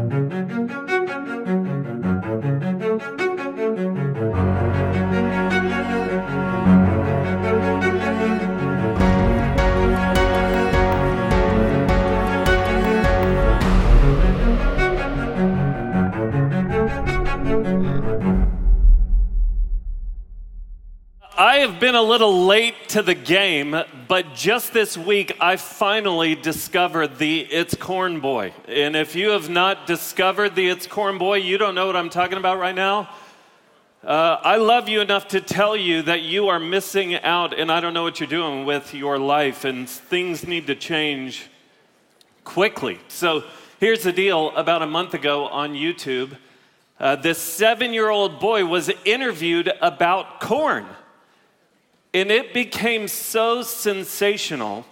I been a little late to the game, but just this week I finally discovered the It's Corn Boy. And if you have not discovered the It's Corn Boy, you don't know what I'm talking about right now. Uh, I love you enough to tell you that you are missing out, and I don't know what you're doing with your life, and things need to change quickly. So here's the deal about a month ago on YouTube, uh, this seven year old boy was interviewed about corn. And it became so sensational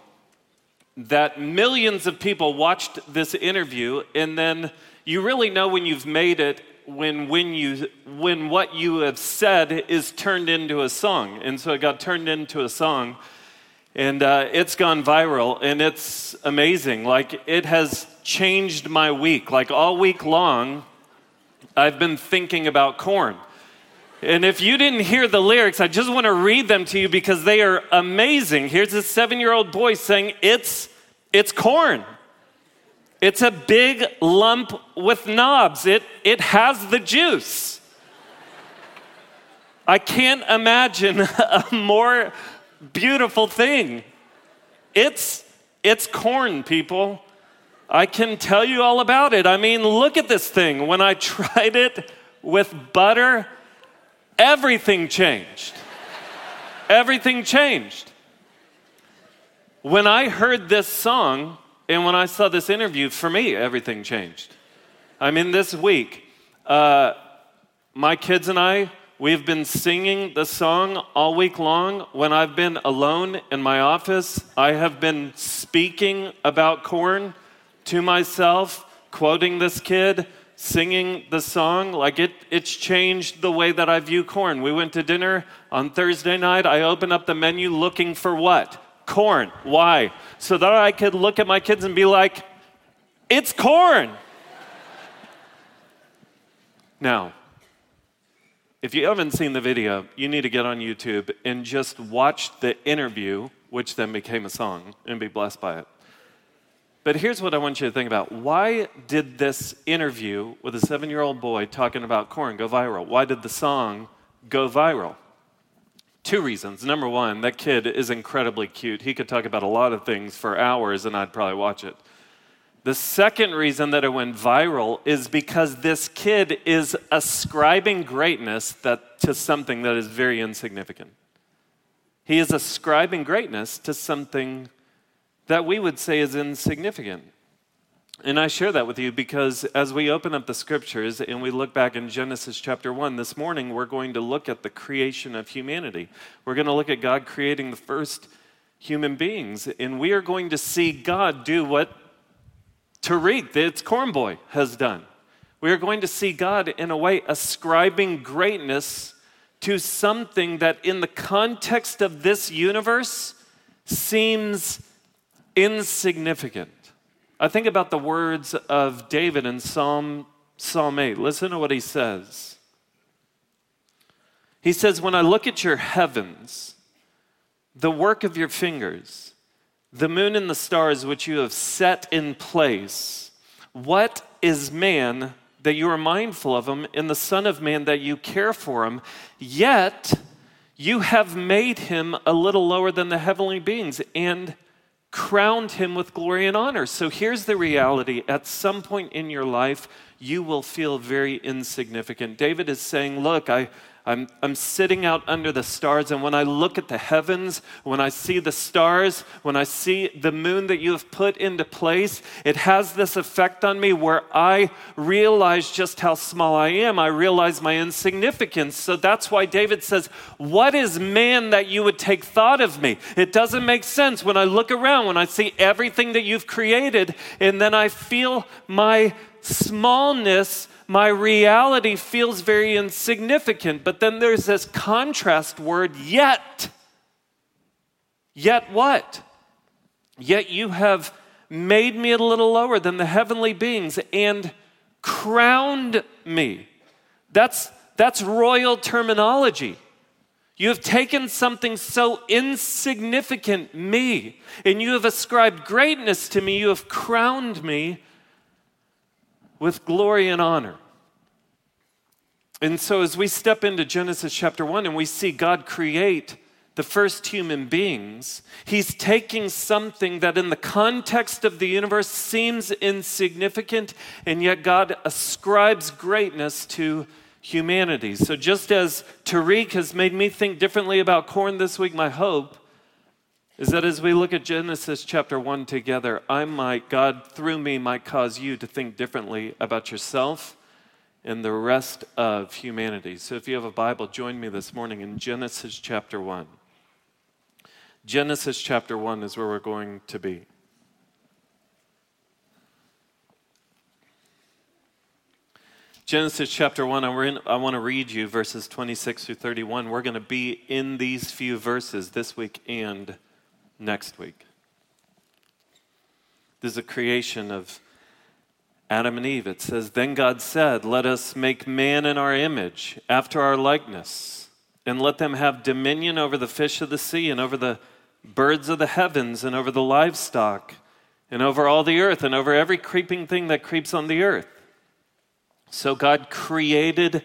that millions of people watched this interview, and then you really know when you've made it when, when, you, when what you have said is turned into a song. And so it got turned into a song, and uh, it's gone viral, and it's amazing. Like, it has changed my week. Like, all week long, I've been thinking about corn. And if you didn't hear the lyrics, I just want to read them to you because they are amazing. Here's a seven year old boy saying, It's, it's corn. It's a big lump with knobs. It, it has the juice. I can't imagine a more beautiful thing. It's, it's corn, people. I can tell you all about it. I mean, look at this thing. When I tried it with butter, everything changed. everything changed. When I heard this song and when I saw this interview, for me, everything changed. I mean, this week, uh, my kids and I, we've been singing the song all week long. When I've been alone in my office, I have been speaking about corn to myself, quoting this kid, singing the song. Like it, it's changed the way that I view corn. We went to dinner on Thursday night. I opened up the menu looking for what? Corn. Why? So that I could look at my kids and be like, it's corn. now, if you haven't seen the video, you need to get on YouTube and just watch the interview, which then became a song, and be blessed by it. But here's what I want you to think about. Why did this interview with a seven year old boy talking about corn go viral? Why did the song go viral? Two reasons. Number one, that kid is incredibly cute. He could talk about a lot of things for hours and I'd probably watch it. The second reason that it went viral is because this kid is ascribing greatness that, to something that is very insignificant. He is ascribing greatness to something that we would say is insignificant. And I share that with you because as we open up the scriptures and we look back in Genesis chapter 1, this morning we're going to look at the creation of humanity. We're going to look at God creating the first human beings. And we are going to see God do what Tariq, its corn boy, has done. We are going to see God, in a way, ascribing greatness to something that, in the context of this universe, seems insignificant. I think about the words of David in Psalm, Psalm 8. Listen to what he says. He says, When I look at your heavens, the work of your fingers, the moon and the stars which you have set in place, what is man that you are mindful of him, and the Son of Man that you care for him? Yet you have made him a little lower than the heavenly beings, and crowned him with glory and honor. So here's the reality at some point in your life, you will feel very insignificant. David is saying, Look, I, I'm, I'm sitting out under the stars, and when I look at the heavens, when I see the stars, when I see the moon that you have put into place, it has this effect on me where I realize just how small I am. I realize my insignificance. So that's why David says, What is man that you would take thought of me? It doesn't make sense when I look around, when I see everything that you've created, and then I feel my smallness my reality feels very insignificant. But then there's this contrast word, yet. Yet what? Yet you have made me a little lower than the heavenly beings and crowned me. That's, that's royal terminology. You have taken something so insignificant, me, and you have ascribed greatness to me. You have crowned me with glory and honor. And so, as we step into Genesis chapter 1 and we see God create the first human beings, he's taking something that, in the context of the universe, seems insignificant, and yet God ascribes greatness to humanity. So, just as Tariq has made me think differently about corn this week, my hope is that as we look at Genesis chapter 1 together, I might, God through me, might cause you to think differently about yourself and the rest of humanity. So, if you have a Bible, join me this morning in Genesis chapter 1. Genesis chapter 1 is where we're going to be. Genesis chapter 1, in, I want to read you verses 26 through 31. We're going to be in these few verses this week and next week. This is a creation of Adam and Eve. It says, Then God said, Let us make man in our image, after our likeness, and let them have dominion over the fish of the sea, and over the birds of the heavens, and over the livestock, and over all the earth, and over every creeping thing that creeps on the earth. So God created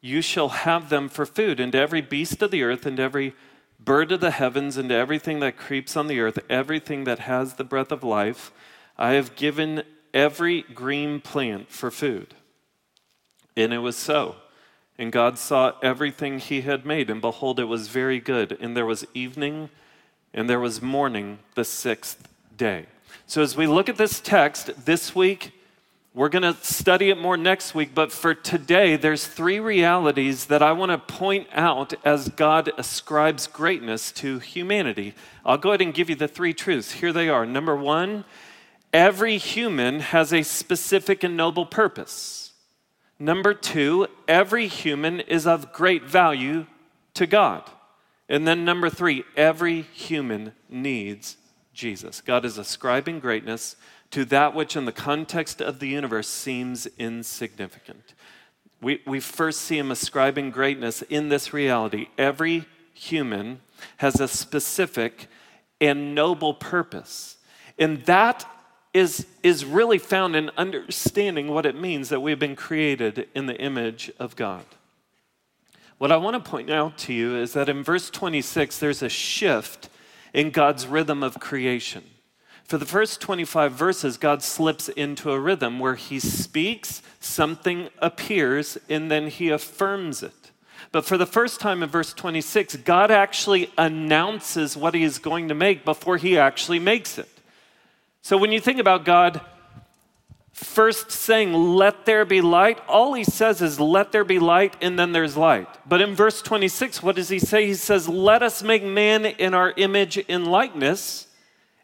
You shall have them for food, and every beast of the earth, and every bird of the heavens, and everything that creeps on the earth, everything that has the breath of life, I have given every green plant for food. And it was so. And God saw everything he had made, and behold, it was very good. And there was evening, and there was morning the sixth day. So as we look at this text this week, we're going to study it more next week, but for today, there's three realities that I want to point out as God ascribes greatness to humanity. I'll go ahead and give you the three truths. Here they are. Number one, every human has a specific and noble purpose. Number two, every human is of great value to God. And then number three, every human needs Jesus. God is ascribing greatness to that which, in the context of the universe, seems insignificant. We, we first see him ascribing greatness in this reality. Every human has a specific and noble purpose. And that is, is really found in understanding what it means that we've been created in the image of God. What I want to point out to you is that in verse 26, there's a shift in God's rhythm of creation. For the first 25 verses, God slips into a rhythm where he speaks, something appears, and then he affirms it. But for the first time in verse 26, God actually announces what he is going to make before he actually makes it. So when you think about God first saying, Let there be light, all he says is, Let there be light, and then there's light. But in verse 26, what does he say? He says, Let us make man in our image and likeness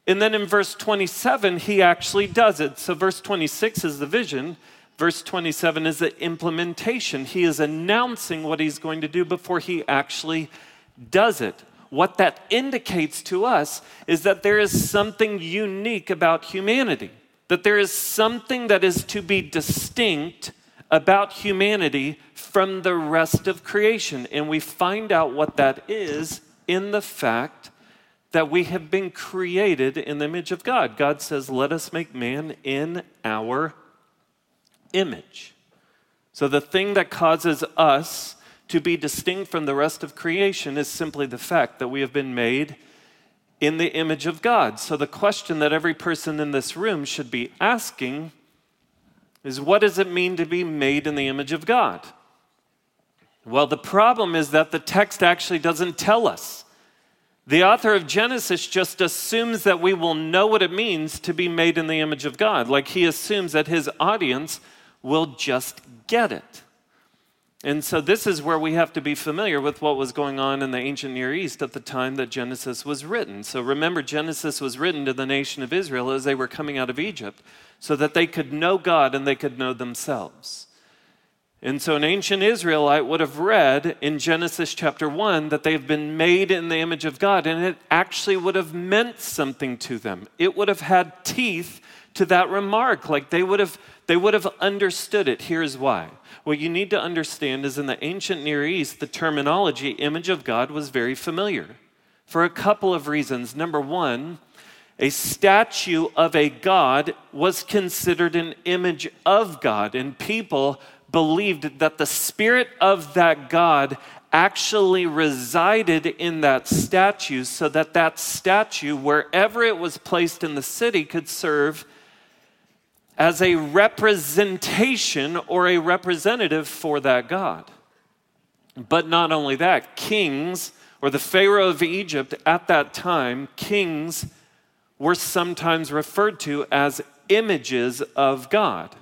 and then in verse 27, he actually does it. So, verse 26 is the vision. Verse 27 is the implementation. He is announcing what he's going to do before he actually does it. What that indicates to us is that there is something unique about humanity, that there is something that is to be distinct about humanity from the rest of creation. And we find out what that is in the fact that we have been created in the image of God. God says, Let us make man in our image. So the thing that causes us to be distinct from the rest of creation is simply the fact that we have been made in the image of God. So the question that every person in this room should be asking is what does it mean to be made in the image of God? Well, the problem is that the text actually doesn't tell us. The author of Genesis just assumes that we will know what it means to be made in the image of God. Like he assumes that his audience will just get it. And so, this is where we have to be familiar with what was going on in the ancient Near East at the time that Genesis was written. So, remember, Genesis was written to the nation of Israel as they were coming out of Egypt so that they could know God and they could know themselves. And so, an ancient Israelite would have read in Genesis chapter 1 that they've been made in the image of God, and it actually would have meant something to them. It would have had teeth to that remark, like they would have, they would have understood it. Here's why what you need to understand is in the ancient Near East, the terminology image of God was very familiar for a couple of reasons. Number one, a statue of a God was considered an image of God, and people believed that the spirit of that God actually resided in that statue so that that statue, wherever it was placed in the city, could serve as a representation or a representative for that God. But not only that, kings or the Pharaoh of Egypt at that time, kings were sometimes referred to as images of God.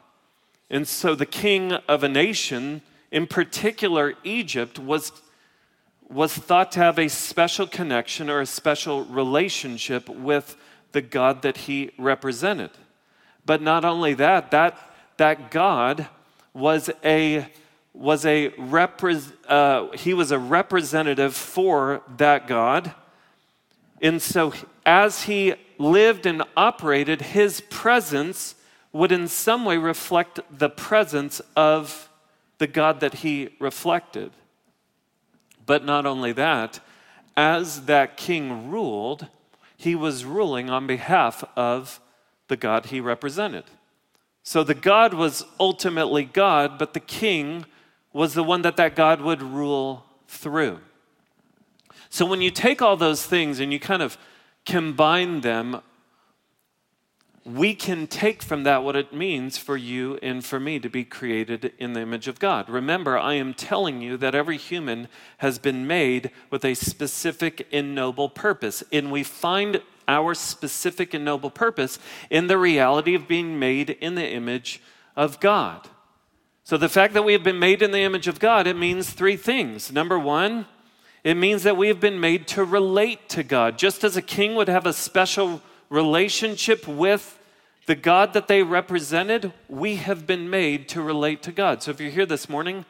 And so the king of a nation, in particular Egypt, was, was thought to have a special connection or a special relationship with the God that he represented. But not only that, that, that God was a was a repre- uh, he was a representative for that God. And so as he lived and operated, his presence would in some way reflect the presence of the God that he reflected. But not only that, as that king ruled, he was ruling on behalf of the God he represented. So the God was ultimately God, but the king was the one that that God would rule through. So when you take all those things and you kind of combine them, we can take from that what it means for you and for me to be created in the image of God. Remember, I am telling you that every human has been made with a specific and noble purpose. And we find our specific and noble purpose in the reality of being made in the image of God. So, the fact that we have been made in the image of God, it means three things. Number one, it means that we have been made to relate to God. Just as a king would have a special relationship with the God that they represented, we have been made to relate to God. So, if you're here this morning,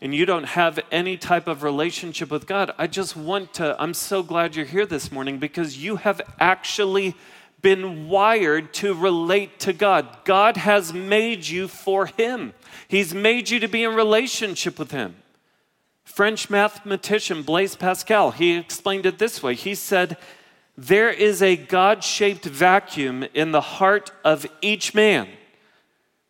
and you don't have any type of relationship with God, I just want to, I'm so glad you're here this morning because you have actually been wired to relate to God. God has made you for Him, He's made you to be in relationship with Him. French mathematician Blaise Pascal, he explained it this way. He said, There is a God shaped vacuum in the heart of each man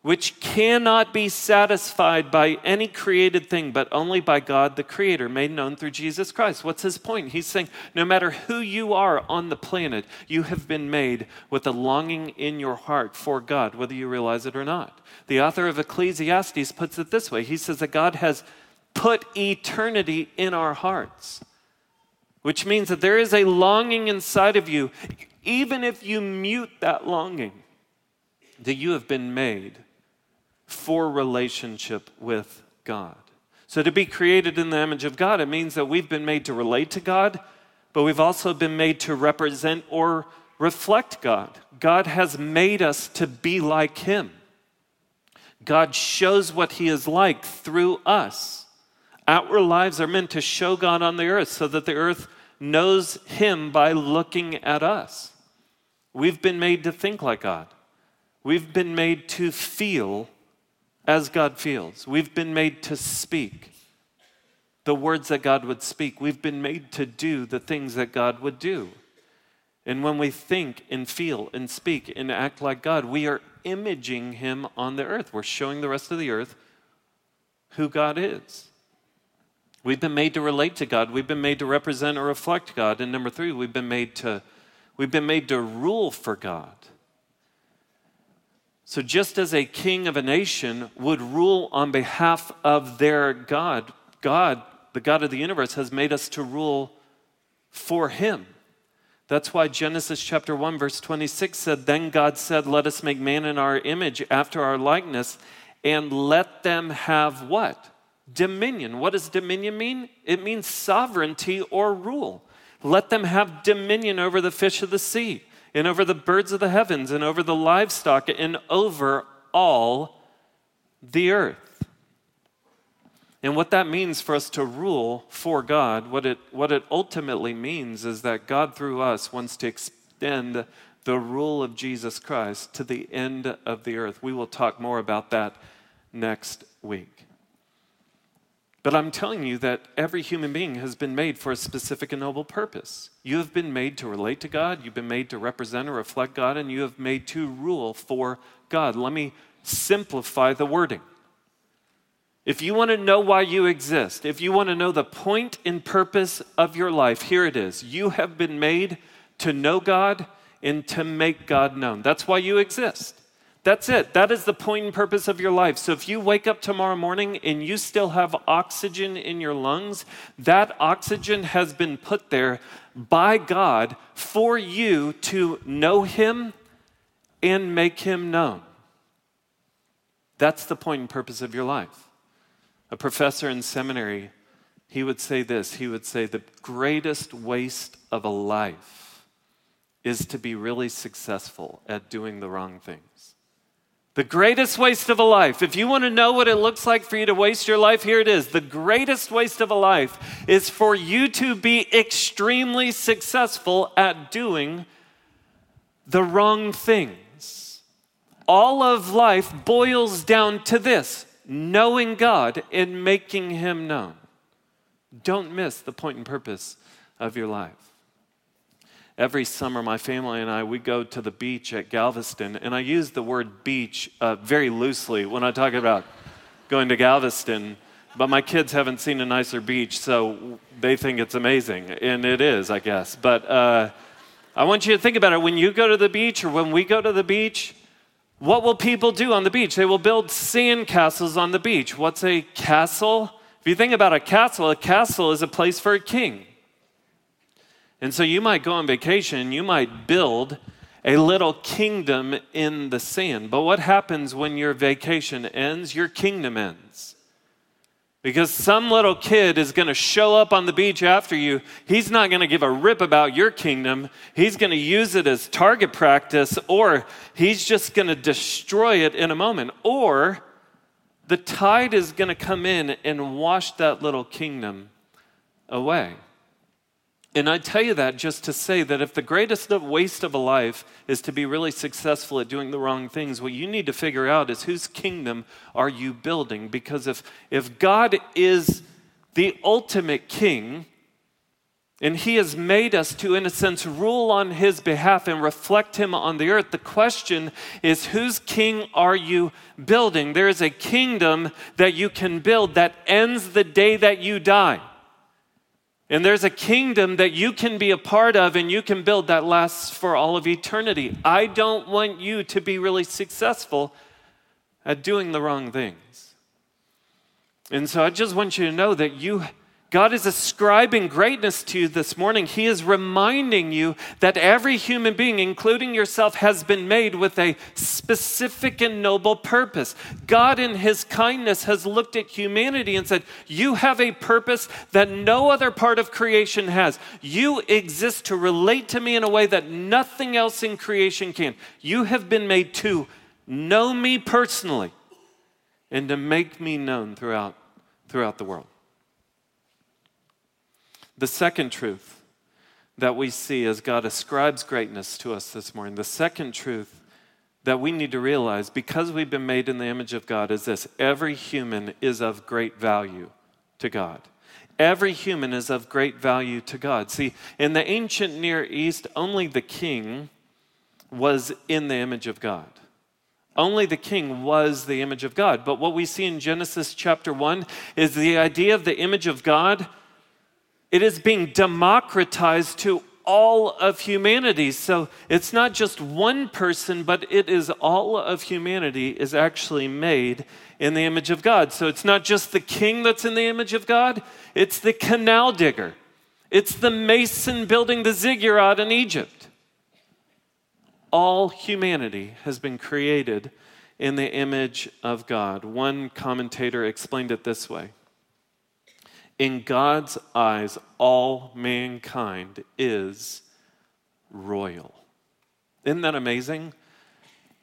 which cannot be satisfied by any created thing, but only by God the Creator, made known through Jesus Christ. What's his point? He's saying no matter who you are on the planet, you have been made with a longing in your heart for God, whether you realize it or not. The author of Ecclesiastes puts it this way He says that God has put eternity in our hearts, which means that there is a longing inside of you, even if you mute that longing, that you have been made for relationship with God. So, to be created in the image of God, it means that we've been made to relate to God, but we've also been made to represent or reflect God. God has made us to be like Him. God shows what He is like through us. Our lives are meant to show God on the earth so that the earth knows Him by looking at us. We've been made to think like God, we've been made to feel as God feels. We've been made to speak the words that God would speak. We've been made to do the things that God would do. And when we think and feel and speak and act like God, we are imaging Him on the earth. We're showing the rest of the earth who God is. We've been made to relate to God. We've been made to represent or reflect God. And number three, we've been made to, we've been made to rule for God. So, just as a king of a nation would rule on behalf of their God, God, the God of the universe, has made us to rule for him. That's why Genesis chapter 1, verse 26 said, Then God said, Let us make man in our image, after our likeness, and let them have what? Dominion. What does dominion mean? It means sovereignty or rule. Let them have dominion over the fish of the sea, and over the birds of the heavens, and over the livestock, and over all the earth. And what that means for us to rule for God, what it, what it ultimately means is that God, through us, wants to extend the rule of Jesus Christ to the end of the earth. We will talk more about that next week. But I'm telling you that every human being has been made for a specific and noble purpose. You have been made to relate to God, you've been made to represent or reflect God, and you have made to rule for God. Let me simplify the wording. If you want to know why you exist, if you want to know the point and purpose of your life, here it is. You have been made to know God and to make God known. That's why you exist. That's it. That is the point and purpose of your life. So if you wake up tomorrow morning and you still have oxygen in your lungs, that oxygen has been put there by God for you to know Him and make Him known. That's the point and purpose of your life. A professor in seminary, he would say this he would say, The greatest waste of a life is to be really successful at doing the wrong things. The greatest waste of a life. If you want to know what it looks like for you to waste your life, here it is. The greatest waste of a life is for you to be extremely successful at doing the wrong things. All of life boils down to this knowing God and making Him known. Don't miss the point and purpose of your life every summer, my family and I, we go to the beach at Galveston. And I use the word beach uh, very loosely when I talk about going to Galveston. But my kids haven't seen a nicer beach, so they think it's amazing. And it is, I guess. But uh, I want you to think about it. When you go to the beach or when we go to the beach, what will people do on the beach? They will build sand castles on the beach. What's a castle? If you think about a castle, a castle is a place for a king. And so you might go on vacation, you might build a little kingdom in the sand. But what happens when your vacation ends? Your kingdom ends. Because some little kid is going to show up on the beach after you. He's not going to give a rip about your kingdom. He's going to use it as target practice, or he's just going to destroy it in a moment. Or the tide is going to come in and wash that little kingdom away. And I tell you that just to say that if the greatest waste of a life is to be really successful at doing the wrong things, what you need to figure out is whose kingdom are you building? Because if, if God is the ultimate king, and he has made us to, in a sense, rule on his behalf and reflect him on the earth. The question is, whose king are you building? There is a kingdom that you can build that ends the day that you die. And there's a kingdom that you can be a part of and you can build that lasts for all of eternity. I don't want you to be really successful at doing the wrong things. And so I just want you to know that you God is ascribing greatness to you this morning. He is reminding you that every human being, including yourself, has been made with a specific and noble purpose. God, in His kindness, has looked at humanity and said, You have a purpose that no other part of creation has. You exist to relate to me in a way that nothing else in creation can. You have been made to know me personally and to make me known throughout, throughout the world. The second truth that we see as God ascribes greatness to us this morning, the second truth that we need to realize because we've been made in the image of God is this every human is of great value to God. Every human is of great value to God. See, in the ancient Near East, only the king was in the image of God. Only the king was the image of God. But what we see in Genesis chapter 1 is the idea of the image of God it is being democratized to all of humanity. So it's not just one person, but it is all of humanity is actually made in the image of God. So it's not just the king that's in the image of God, it's the canal digger, it's the mason building the ziggurat in Egypt. All humanity has been created in the image of God. One commentator explained it this way in God's eyes, all mankind is royal. Isn't that amazing?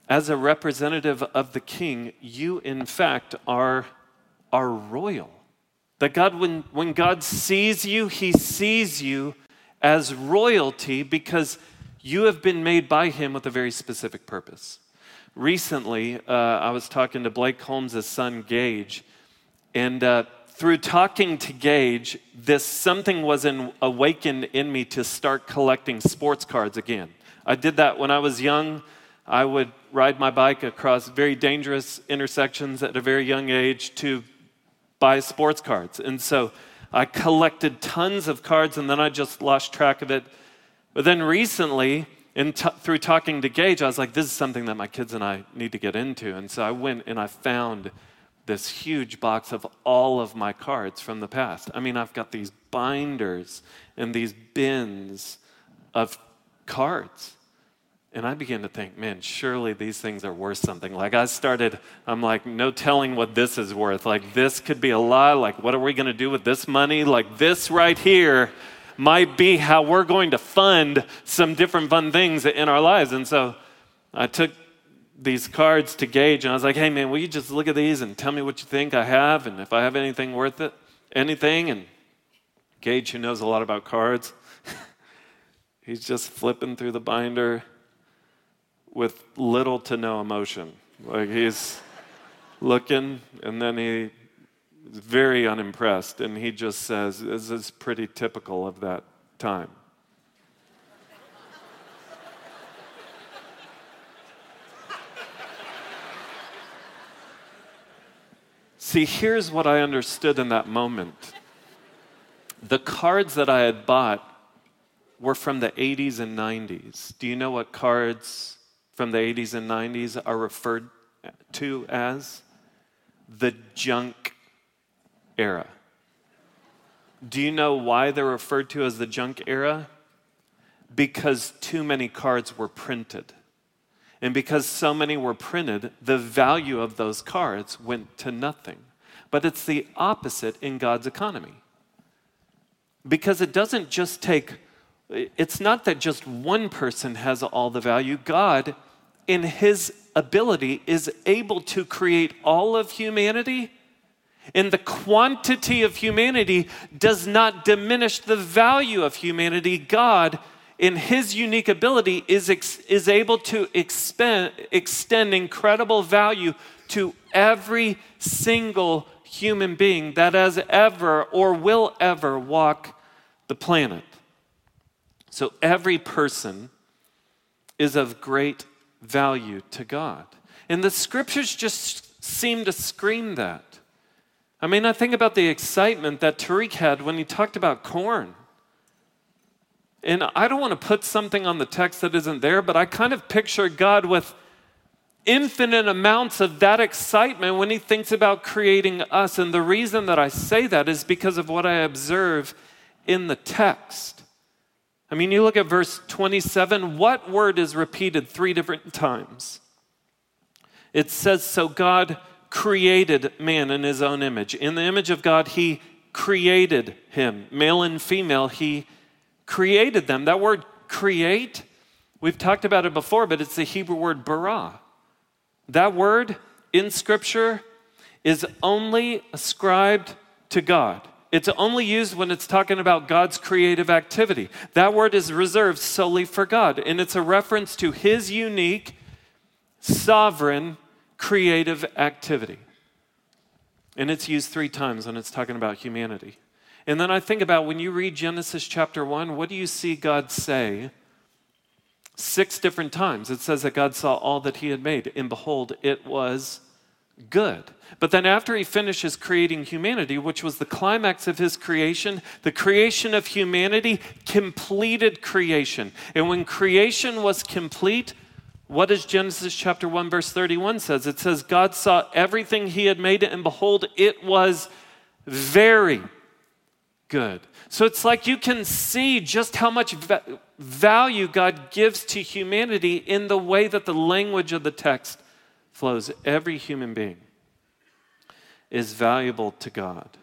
As a representative of the king, you in fact are, are royal. That God, when, when God sees you, he sees you as royalty because you have been made by him with a very specific purpose. Recently, uh, I was talking to Blake Holmes' son, Gage, and uh, through talking to Gage, this something was in, awakened in me to start collecting sports cards again. I did that when I was young. I would ride my bike across very dangerous intersections at a very young age to buy sports cards. And so I collected tons of cards and then I just lost track of it. But then recently, t- through talking to Gage, I was like, this is something that my kids and I need to get into. And so I went and I found this huge box of all of my cards from the past. I mean, I've got these binders and these bins of cards. And I began to think, man, surely these things are worth something. Like I started, I'm like, no telling what this is worth. Like this could be a lot. Like, what are we going to do with this money? Like this right here might be how we're going to fund some different fun things in our lives. And so I took these cards to Gage and I was like, hey man, will you just look at these and tell me what you think I have and if I have anything worth it, anything? And Gage, who knows a lot about cards, he's just flipping through the binder with little to no emotion. Like he's looking and then he is very unimpressed and he just says, This is pretty typical of that time. See, here's what I understood in that moment. The cards that I had bought were from the 80s and 90s. Do you know what cards from the 80s and 90s are referred to as the junk era. Do you know why they're referred to as the junk era? Because too many cards were printed. And because so many were printed, the value of those cards went to nothing. But it's the opposite in God's economy. Because it doesn't just take, it's not that just one person has all the value. God in his ability, is able to create all of humanity. And the quantity of humanity does not diminish the value of humanity. God, in his unique ability, is, ex- is able to expend, extend incredible value to every single human being that has ever or will ever walk the planet. So every person is of great value to God. And the scriptures just seem to scream that. I mean, I think about the excitement that Tariq had when he talked about corn. And I don't want to put something on the text that isn't there, but I kind of picture God with infinite amounts of that excitement when he thinks about creating us. And the reason that I say that is because of what I observe in the text. I mean, you look at verse 27, what word is repeated three different times? It says, So God created man in his own image. In the image of God, he created him. Male and female, he created them. That word create, we've talked about it before, but it's the Hebrew word bara. That word in Scripture is only ascribed to God. It's only used when it's talking about God's creative activity. That word is reserved solely for God, and it's a reference to his unique, sovereign, creative activity. And it's used three times when it's talking about humanity. And then I think about when you read Genesis chapter 1, what do you see God say? Six different times. It says that God saw all that he had made, and behold, it was good. But then, after he finishes creating humanity, which was the climax of his creation, the creation of humanity completed creation. And when creation was complete, what does Genesis chapter 1, verse 31 says? It says, God saw everything he had made, and behold, it was very good. So it's like you can see just how much value God gives to humanity in the way that the language of the text flows. Every human being is valuable to God.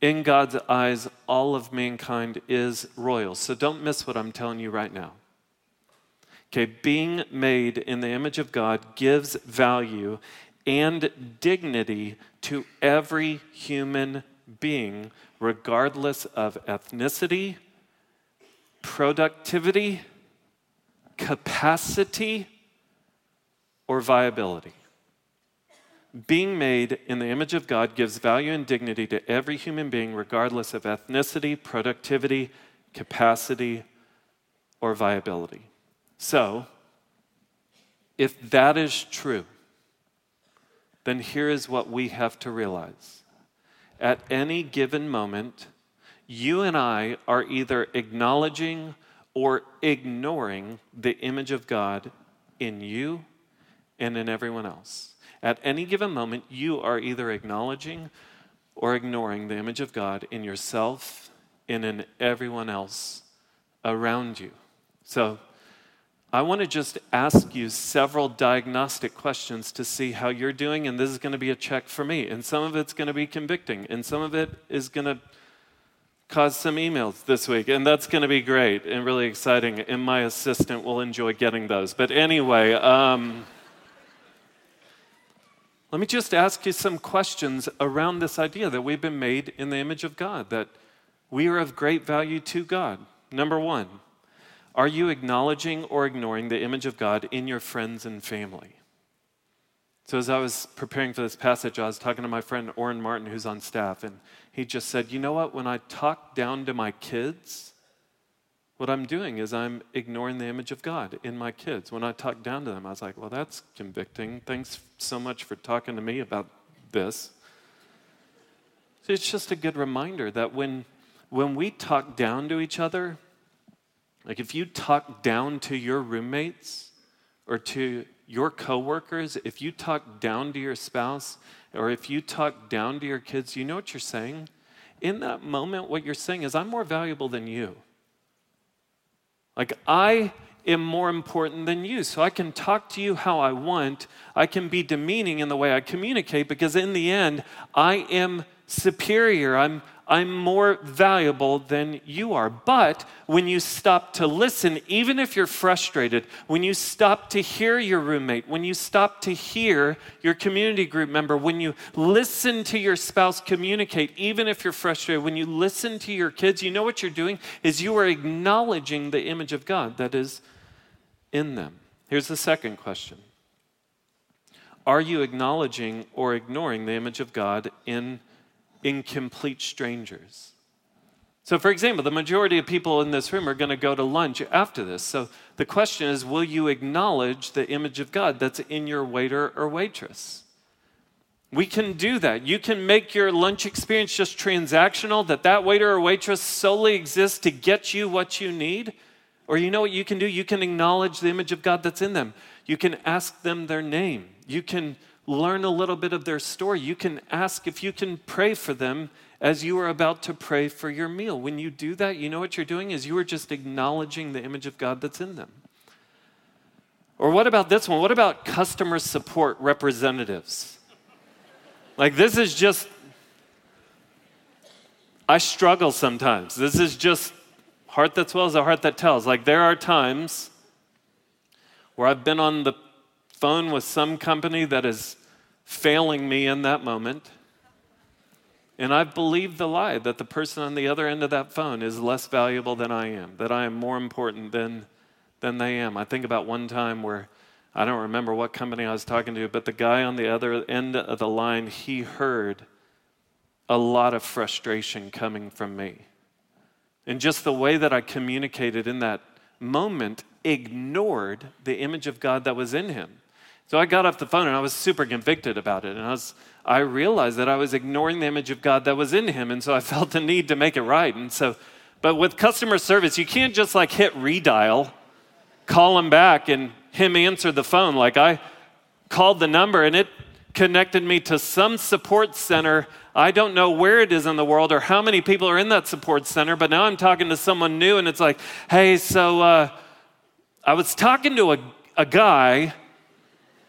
In God's eyes, all of mankind is royal. So don't miss what I'm telling you right now. Okay, being made in the image of God gives value and dignity to every human being, regardless of ethnicity, productivity, capacity, or viability. Being made in the image of God gives value and dignity to every human being, regardless of ethnicity, productivity, capacity, or viability. So, if that is true, then here is what we have to realize. At any given moment, you and I are either acknowledging or ignoring the image of God in you and in everyone else. At any given moment, you are either acknowledging or ignoring the image of God in yourself and in everyone else around you. So, I want to just ask you several diagnostic questions to see how you're doing, and this is going to be a check for me. And some of it's going to be convicting, and some of it is going to cause some emails this week, and that's going to be great and really exciting. And my assistant will enjoy getting those. But anyway, um, let me just ask you some questions around this idea that we've been made in the image of God, that we are of great value to God. Number one, are you acknowledging or ignoring the image of God in your friends and family? So, as I was preparing for this passage, I was talking to my friend Orrin Martin, who's on staff, and he just said, You know what? When I talk down to my kids, what I'm doing is I'm ignoring the image of God in my kids. When I talk down to them, I was like, well, that's convicting. Thanks so much for talking to me about this. So it's just a good reminder that when, when we talk down to each other, like if you talk down to your roommates or to your coworkers, if you talk down to your spouse, or if you talk down to your kids, you know what you're saying? In that moment, what you're saying is, I'm more valuable than you. Like, I am more important than you. So I can talk to you how I want. I can be demeaning in the way I communicate because, in the end, I am superior. I'm, I'm more valuable than you are. But when you stop to listen, even if you're frustrated, when you stop to hear your roommate, when you stop to hear your community group member, when you listen to your spouse communicate, even if you're frustrated, when you listen to your kids, you know what you're doing is you are acknowledging the image of God that is in them. Here's the second question Are you acknowledging or ignoring the image of God in incomplete strangers. So, for example, the majority of people in this room are going to go to lunch after this. So, the question is will you acknowledge the image of God that's in your waiter or waitress? We can do that. You can make your lunch experience just transactional, that that waiter or waitress solely exists to get you what you need. Or you know what you can do? You can acknowledge the image of God that's in them. You can ask them their name. You can learn a little bit of their story. You can ask if you can pray for them as you are about to pray for your meal. When you do that, you know what you're doing is you are just acknowledging the image of God that's in them. Or what about this one? What about customer support representatives? Like, this is just, I struggle sometimes. This is just heart that swells, a heart that tells. Like, there are times where I've been on the phone with some company that is failing me in that moment. And I've believed the lie that the person on the other end of that phone is less valuable than I am, that I am more important than, than they am. I think about one time where I don't remember what company I was talking to, but the guy on the other end of the line, he heard a lot of frustration coming from me. And just the way that I communicated in that moment ignored the image of God that was in him. So I got off the phone and I was super convicted about it. And I, was, I realized that I was ignoring the image of God that was in him. And so I felt the need to make it right. And so, but with customer service, you can't just like hit redial, call him back, and him answer the phone. Like I called the number and it connected me to some support center. I don't know where it is in the world or how many people are in that support center, but now I'm talking to someone new and it's like, hey, so uh, I was talking to a, a guy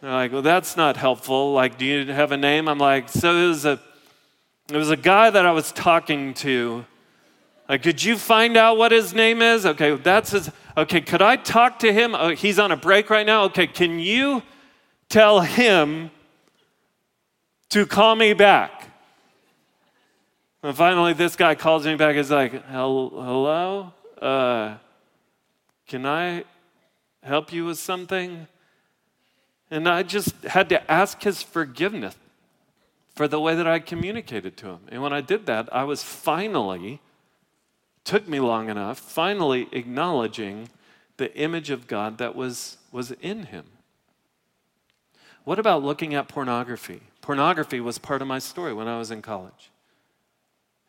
they're like, well, that's not helpful. Like, do you have a name? I'm like, so it was a, It was a guy that I was talking to. Like, could you find out what his name is? Okay, that's his. Okay, could I talk to him? Oh, he's on a break right now. Okay, can you tell him to call me back? And finally, this guy calls me back. He's like, hello? Uh, can I help you with something? And I just had to ask his forgiveness for the way that I communicated to him. And when I did that, I was finally, took me long enough, finally acknowledging the image of God that was, was in him. What about looking at pornography? Pornography was part of my story when I was in college.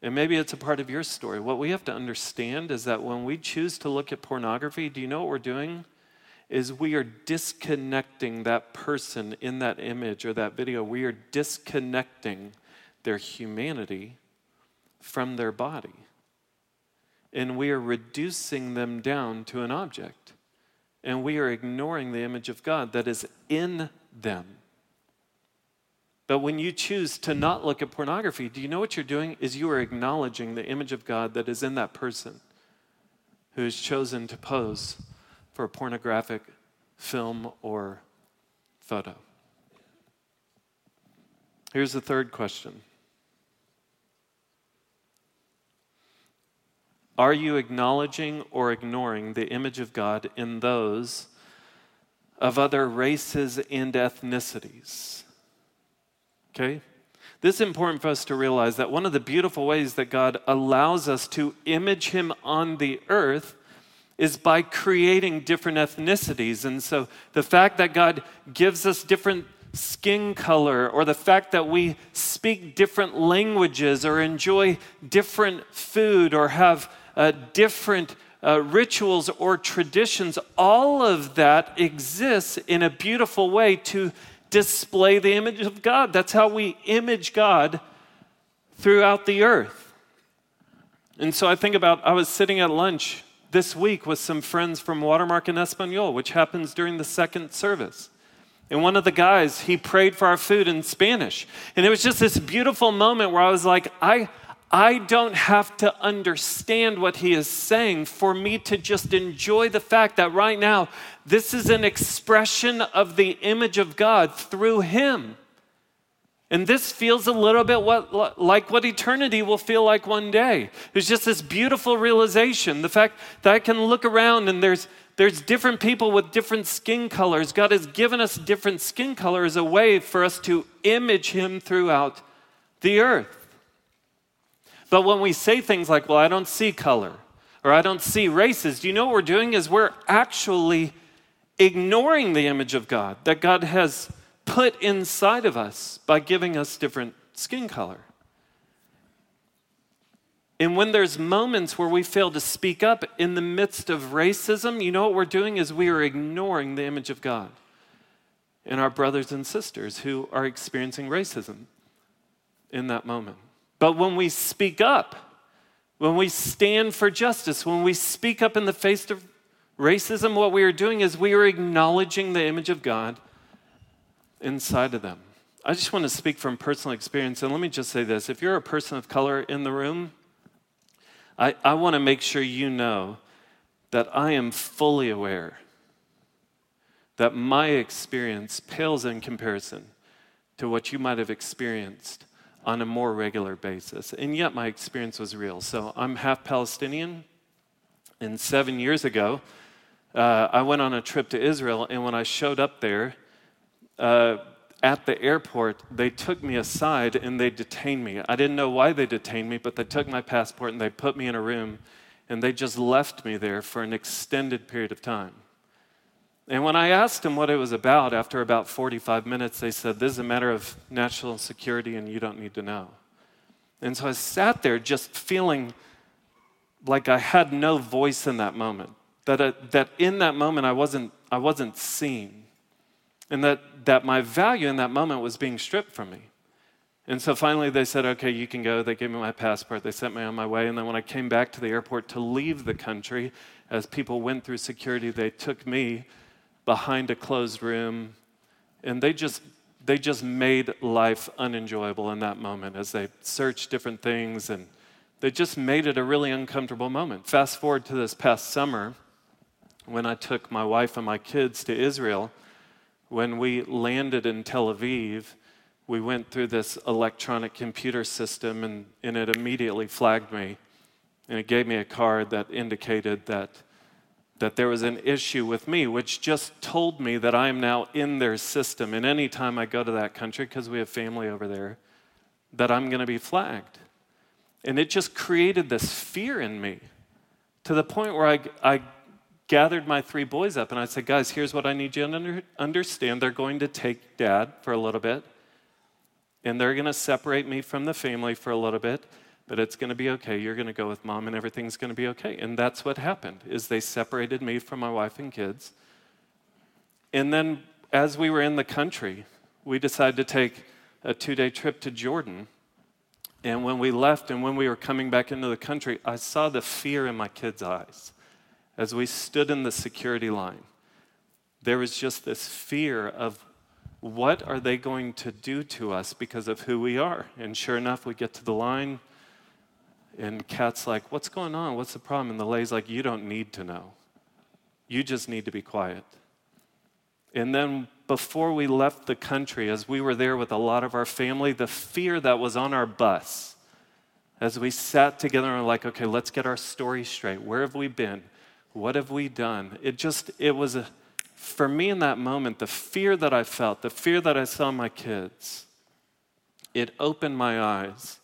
And maybe it's a part of your story. What we have to understand is that when we choose to look at pornography, do you know what we're doing? Is we are disconnecting that person in that image or that video. We are disconnecting their humanity from their body. And we are reducing them down to an object. And we are ignoring the image of God that is in them. But when you choose to not look at pornography, do you know what you're doing? Is you are acknowledging the image of God that is in that person who has chosen to pose for a pornographic film or photo. Here's the third question Are you acknowledging or ignoring the image of God in those of other races and ethnicities? Okay? This is important for us to realize that one of the beautiful ways that God allows us to image Him on the earth is by creating different ethnicities. And so the fact that God gives us different skin color, or the fact that we speak different languages, or enjoy different food, or have uh, different uh, rituals or traditions, all of that exists in a beautiful way to display the image of God. That's how we image God throughout the earth. And so I think about, I was sitting at lunch this week with some friends from Watermark en Espanol, which happens during the second service. And one of the guys, he prayed for our food in Spanish. And it was just this beautiful moment where I was like, I, I don't have to understand what he is saying for me to just enjoy the fact that right now, this is an expression of the image of God through him. And this feels a little bit what, like what eternity will feel like one day. There's just this beautiful realization the fact that I can look around and there's, there's different people with different skin colors. God has given us different skin colors a way for us to image Him throughout the earth. But when we say things like, well, I don't see color or I don't see races, do you know what we're doing? Is we're actually ignoring the image of God that God has put inside of us by giving us different skin color. And when there's moments where we fail to speak up in the midst of racism, you know what we're doing is we are ignoring the image of God in our brothers and sisters who are experiencing racism in that moment. But when we speak up, when we stand for justice, when we speak up in the face of racism, what we are doing is we are acknowledging the image of God inside of them. I just want to speak from personal experience, and let me just say this. If you're a person of color in the room, I, I want to make sure you know that I am fully aware that my experience pales in comparison to what you might have experienced on a more regular basis. And yet, my experience was real. So, I'm half Palestinian, and seven years ago, uh, I went on a trip to Israel, and when I showed up there, uh, at the airport, they took me aside and they detained me. I didn't know why they detained me, but they took my passport and they put me in a room and they just left me there for an extended period of time. And when I asked them what it was about, after about 45 minutes, they said, This is a matter of national security and you don't need to know. And so I sat there just feeling like I had no voice in that moment, that, uh, that in that moment I wasn't, I wasn't seen and that, that my value in that moment was being stripped from me. And so finally they said, okay, you can go. They gave me my passport. They sent me on my way. And then when I came back to the airport to leave the country, as people went through security, they took me behind a closed room and they just they just made life unenjoyable in that moment as they searched different things and they just made it a really uncomfortable moment. Fast forward to this past summer when I took my wife and my kids to Israel. When we landed in Tel Aviv, we went through this electronic computer system and, and it immediately flagged me. And it gave me a card that indicated that that there was an issue with me, which just told me that I am now in their system. And anytime I go to that country, because we have family over there, that I'm going to be flagged. And it just created this fear in me to the point where I, I gathered my three boys up and I said, Guys, here's what I need you to under, understand. They're going to take dad for a little bit, and they're going to separate me from the family for a little bit but it's going to be okay. You're going to go with mom and everything's going to be okay. And that's what happened is they separated me from my wife and kids. And then as we were in the country, we decided to take a 2-day trip to Jordan. And when we left and when we were coming back into the country, I saw the fear in my kids' eyes as we stood in the security line. There was just this fear of what are they going to do to us because of who we are? And sure enough, we get to the line and Kat's like, What's going on? What's the problem? And the lady's like, You don't need to know. You just need to be quiet. And then before we left the country, as we were there with a lot of our family, the fear that was on our bus, as we sat together and were like, okay, let's get our story straight. Where have we been? What have we done? It just, it was a, for me in that moment, the fear that I felt, the fear that I saw my kids, it opened my eyes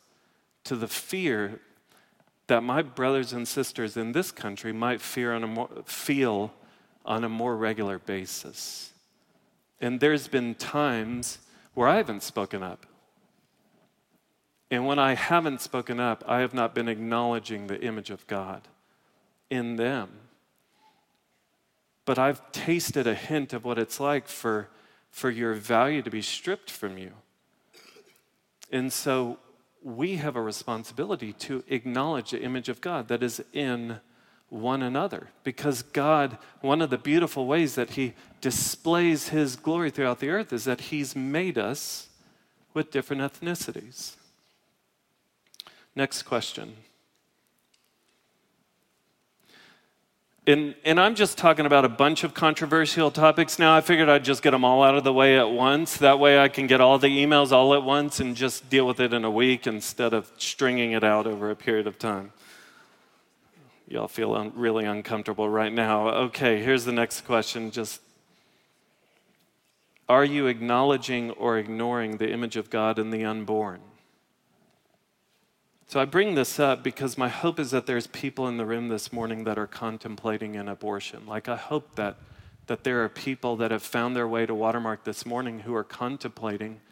to the fear that my brothers and sisters in this country might fear on a more, feel on a more regular basis. And there's been times where I haven't spoken up. And when I haven't spoken up, I have not been acknowledging the image of God in them. But I've tasted a hint of what it's like for, for your value to be stripped from you. And so we have a responsibility to acknowledge the image of God that is in one another. Because God, one of the beautiful ways that He displays His glory throughout the earth is that He's made us with different ethnicities. Next question. And, and I'm just talking about a bunch of controversial topics now. I figured I'd just get them all out of the way at once. That way I can get all the emails all at once and just deal with it in a week instead of stringing it out over a period of time. Y'all feel un- really uncomfortable right now. Okay, here's the next question. Just are you acknowledging or ignoring the image of God in the unborn? So I bring this up because my hope is that there's people in the room this morning that are contemplating an abortion. Like I hope that that there are people that have found their way to Watermark this morning who are contemplating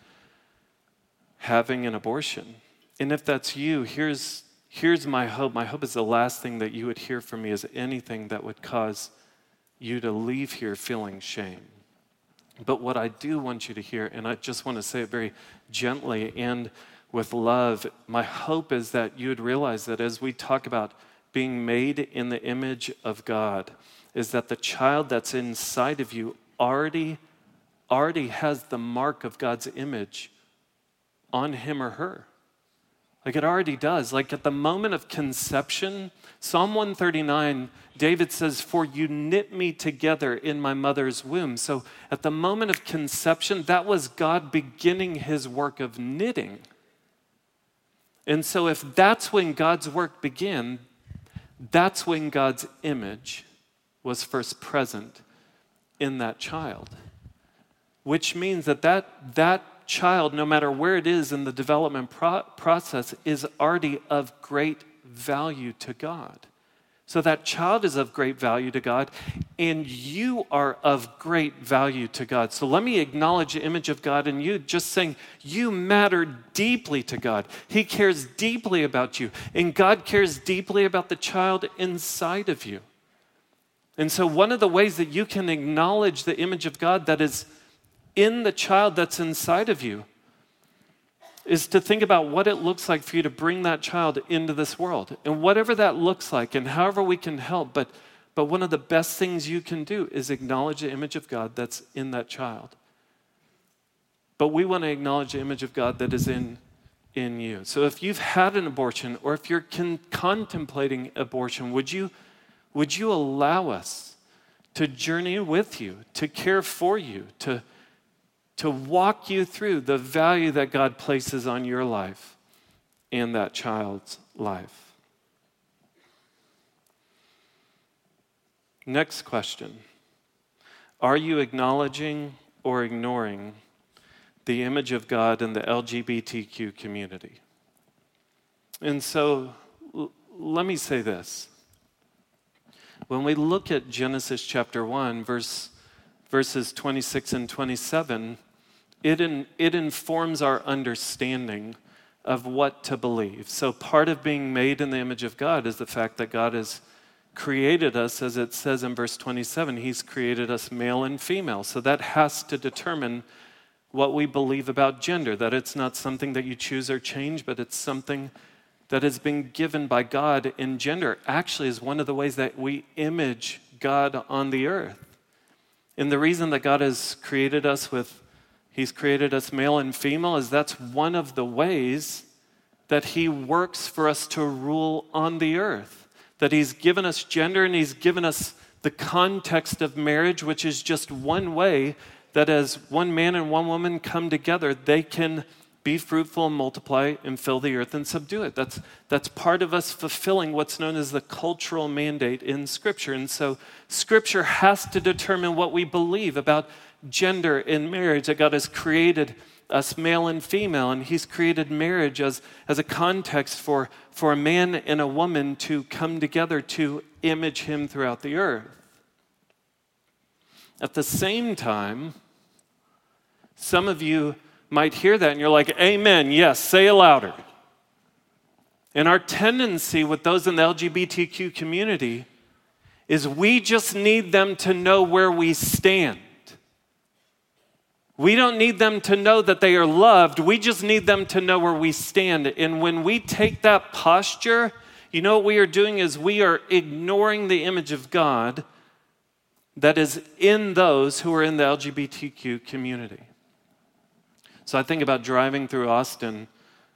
having an abortion. And if that's you, here's here's my hope. My hope is the last thing that you would hear from me is anything that would cause you to leave here feeling shame. But what I do want you to hear, and I just want to say it very gently and with love, my hope is that you would realize that as we talk about being made in the image of God, is that the child that's inside of you already already has the mark of God's image on him or her. Like it already does. Like at the moment of conception, Psalm 139, David says, For you knit me together in my mother's womb. So at the moment of conception, that was God beginning his work of knitting. And so, if that's when God's work began, that's when God's image was first present in that child. Which means that that, that child, no matter where it is in the development pro- process, is already of great value to God. So that child is of great value to God, and you are of great value to God. So let me acknowledge the image of God in you, just saying you matter deeply to God. He cares deeply about you, and God cares deeply about the child inside of you. And so, one of the ways that you can acknowledge the image of God that is in the child that's inside of you is to think about what it looks like for you to bring that child into this world. And whatever that looks like, and however we can help, but, but one of the best things you can do is acknowledge the image of God that's in that child. but we want to acknowledge the image of God that is in, in you. So if you've had an abortion or if you're con- contemplating abortion, would you, would you allow us to journey with you, to care for you, to, to walk you through the value that God places on your life and that child's life? Next question Are you acknowledging or ignoring the image of God in the LGBTQ community? And so l- let me say this. When we look at Genesis chapter 1, verse, verses 26 and 27, it, in, it informs our understanding of what to believe. So, part of being made in the image of God is the fact that God has created us, as it says in verse 27, He's created us male and female. So that has to determine what we believe about gender, that it's not something that you choose or change, but it's something that has been given by God in gender. Actually, is one of the ways that we image God on the earth. And the reason that God has created us with, He's created us male and female, is that's one of the ways that He works for us to rule on the earth that He's given us gender and He's given us the context of marriage, which is just one way that as one man and one woman come together, they can be fruitful and multiply and fill the earth and subdue it. That's, that's part of us fulfilling what's known as the cultural mandate in Scripture. And so, Scripture has to determine what we believe about gender in marriage, that God has created us male and female, and He's created marriage as, as a context for, for a man and a woman to come together to image Him throughout the earth. At the same time, some of you might hear that and you're like, Amen, yes, say it louder. And our tendency with those in the LGBTQ community is we just need them to know where we stand. We don't need them to know that they are loved. We just need them to know where we stand. And when we take that posture, you know what we are doing is we are ignoring the image of God that is in those who are in the LGBTQ community. So I think about driving through Austin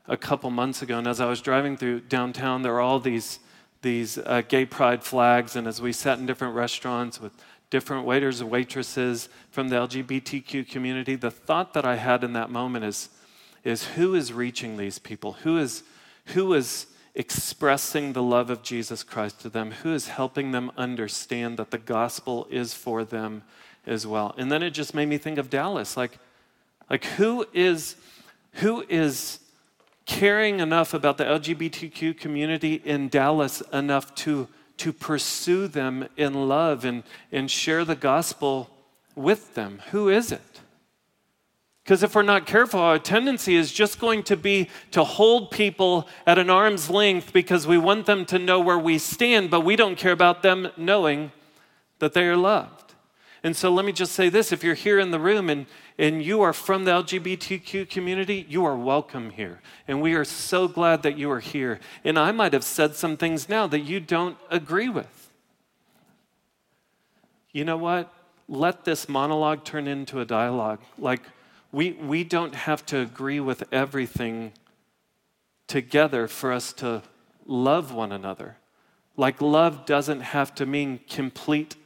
a couple months ago, and as I was driving through downtown, there were all these, these uh, gay pride flags, and as we sat in different restaurants with different waiters and waitresses from the LGBTQ community, the thought that I had in that moment is, is who is reaching these people? Who is, who is expressing the love of Jesus Christ to them? Who is helping them understand that the gospel is for them as well? And then it just made me think of Dallas. Like, like who is who is caring enough about the LGBTQ community in Dallas enough to to pursue them in love and, and share the gospel with them. Who is it? Because if we're not careful, our tendency is just going to be to hold people at an arm's length because we want them to know where we stand, but we don't care about them knowing that they are loved. And so let me just say this if you're here in the room and, and you are from the LGBTQ community, you are welcome here. And we are so glad that you are here. And I might have said some things now that you don't agree with. You know what? Let this monologue turn into a dialogue. Like, we, we don't have to agree with everything together for us to love one another. Like, love doesn't have to mean complete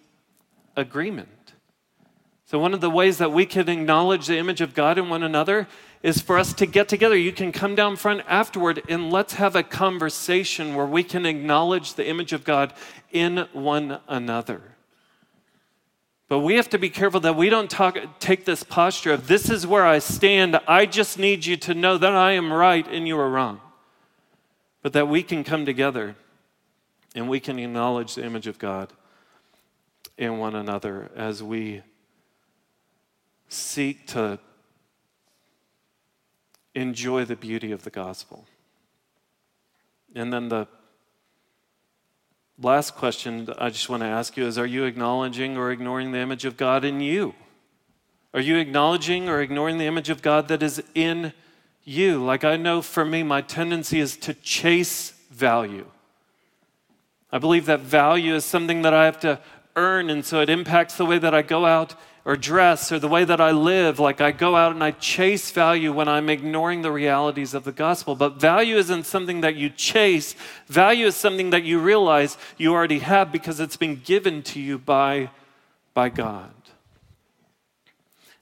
agreement. So, one of the ways that we can acknowledge the image of God in one another is for us to get together. You can come down front afterward and let's have a conversation where we can acknowledge the image of God in one another. But we have to be careful that we don't talk, take this posture of, this is where I stand. I just need you to know that I am right and you are wrong. But that we can come together and we can acknowledge the image of God in one another as we seek to enjoy the beauty of the gospel. And then the last question I just want to ask you is Are you acknowledging or ignoring the image of God in you? Are you acknowledging or ignoring the image of God that is in you? Like I know for me, my tendency is to chase value. I believe that value is something that I have to earn, and so it impacts the way that I go out or dress or the way that I live. Like I go out and I chase value when I'm ignoring the realities of the gospel. But value isn't something that you chase, value is something that you realize you already have because it's been given to you by, by God.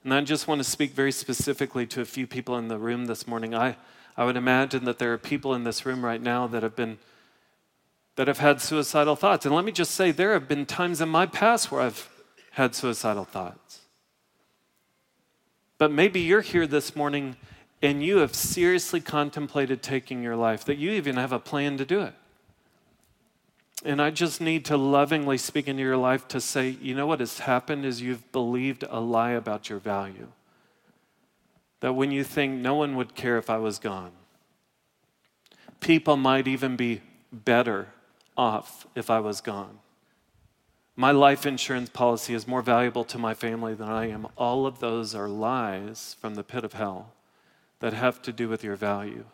And I just want to speak very specifically to a few people in the room this morning. I, I would imagine that there are people in this room right now that have been that have had suicidal thoughts. And let me just say, there have been times in my past where I've had suicidal thoughts. But maybe you're here this morning and you have seriously contemplated taking your life, that you even have a plan to do it. And I just need to lovingly speak into your life to say, you know what has happened is you've believed a lie about your value. That when you think no one would care if I was gone, people might even be better off if I was gone. My life insurance policy is more valuable to my family than I am. All of those are lies from the pit of hell that have to do with your value.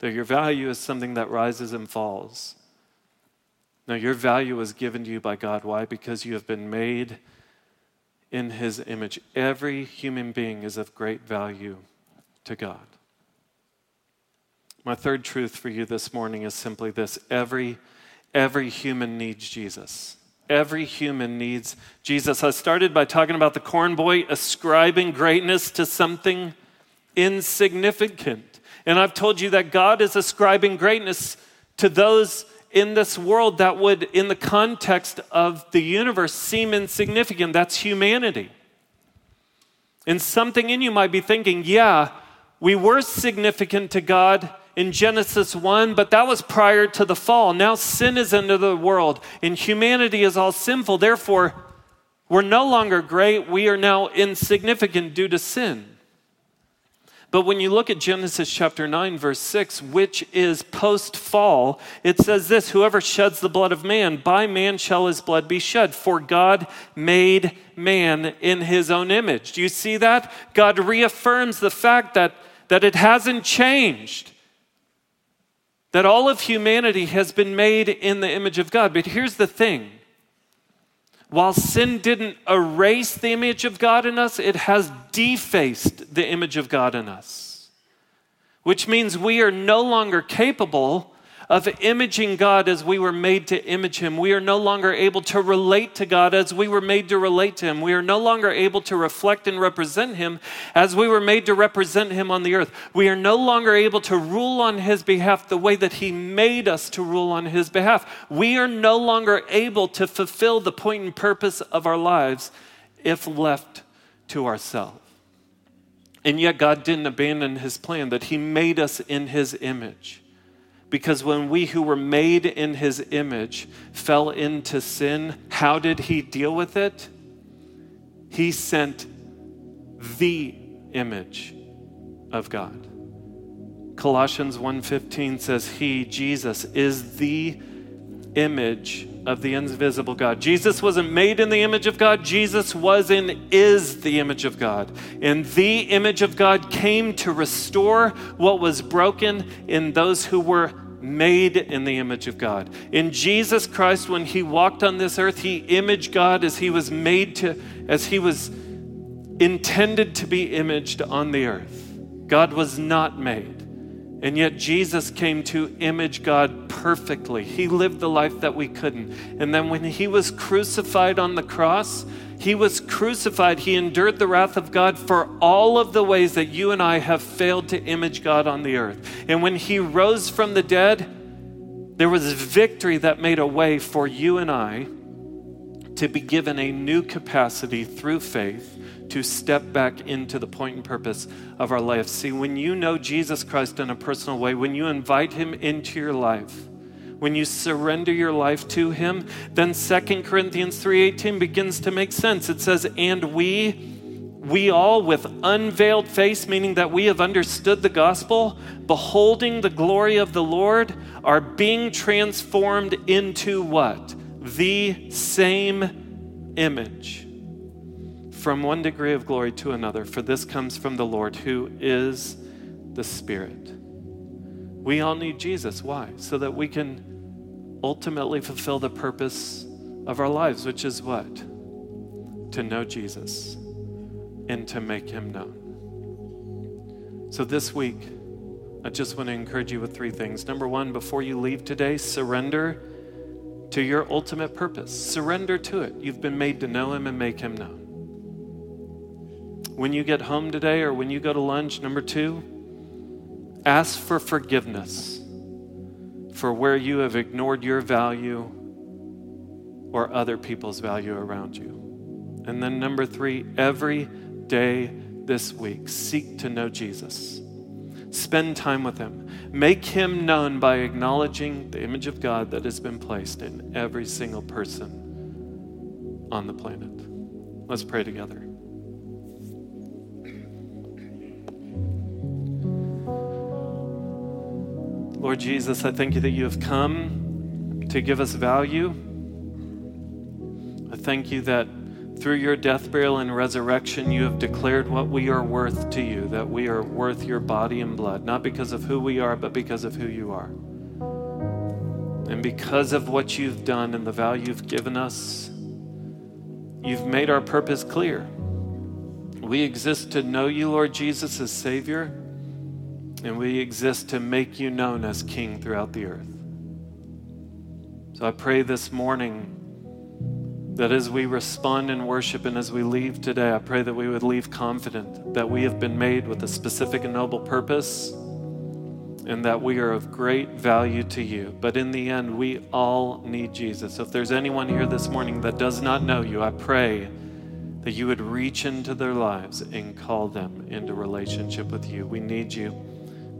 That your value is something that rises and falls. Now, your value is given to you by God. Why? Because you have been made in His image. Every human being is of great value to God. My third truth for you this morning is simply this every, every human needs Jesus. Every human needs Jesus. I started by talking about the corn boy ascribing greatness to something insignificant. And I've told you that God is ascribing greatness to those in this world that would, in the context of the universe, seem insignificant. That's humanity. And something in you might be thinking, yeah, we were significant to God in Genesis 1, but that was prior to the fall. Now sin is into the world, and humanity is all sinful. Therefore, we're no longer great. We are now insignificant due to sin. But when you look at Genesis chapter 9, verse 6, which is post fall, it says this Whoever sheds the blood of man, by man shall his blood be shed. For God made man in his own image. Do you see that? God reaffirms the fact that, that it hasn't changed, that all of humanity has been made in the image of God. But here's the thing while sin didn't erase the image of God in us, it has defaced the image of God in us. Which means we are no longer capable of imaging God as we were made to image Him. We are no longer able to relate to God as we were made to relate to Him. We are no longer able to reflect and represent Him as we were made to represent Him on the earth. We are no longer able to rule on His behalf the way that He made us to rule on His behalf. We are no longer able to fulfill the point and purpose of our lives if left to ourselves. And yet, God didn't abandon His plan, that He made us in His image. Because when we who were made in his image fell into sin, how did he deal with it? He sent the image of God. Colossians 1:15 says he Jesus is the image of the invisible God. Jesus wasn't made in the image of God, Jesus was and is the image of God. And the image of God came to restore what was broken in those who were made in the image of God. In Jesus Christ when he walked on this earth, he imaged God as he was made to as he was intended to be imaged on the earth. God was not made. And yet Jesus came to image God perfectly. He lived the life that we couldn't. And then when he was crucified on the cross, he was crucified. He endured the wrath of God for all of the ways that you and I have failed to image God on the earth. And when he rose from the dead, there was victory that made a way for you and I to be given a new capacity through faith to step back into the point and purpose of our life. See, when you know Jesus Christ in a personal way, when you invite him into your life, when you surrender your life to him, then 2 Corinthians 3:18 begins to make sense. It says, "And we we all with unveiled face, meaning that we have understood the gospel, beholding the glory of the Lord, are being transformed into what? The same image from one degree of glory to another, for this comes from the Lord who is the Spirit. We all need Jesus. Why? So that we can ultimately fulfill the purpose of our lives, which is what? to know Jesus and to make him known. So this week, I just want to encourage you with three things. Number one, before you leave today, surrender to your ultimate purpose. Surrender to it. You've been made to know him and make him known. When you get home today or when you go to lunch, number two, ask for forgiveness for where you have ignored your value or other people's value around you. And then, number three, every day this week, seek to know Jesus. Spend time with Him. Make Him known by acknowledging the image of God that has been placed in every single person on the planet. Let's pray together. Lord Jesus, I thank you that you have come to give us value. I thank you that through your death, burial, and resurrection, you have declared what we are worth to you, that we are worth your body and blood, not because of who we are, but because of who you are. And because of what you've done and the value you've given us, you've made our purpose clear. We exist to know you, Lord Jesus, as Savior, and we exist to make you known as King throughout the earth. So I pray this morning that as we respond in worship and as we leave today, I pray that we would leave confident that we have been made with a specific and noble purpose and that we are of great value to you. But in the end, we all need Jesus. So if there's anyone here this morning that does not know you, I pray that you would reach into their lives and call them into relationship with you. We need you.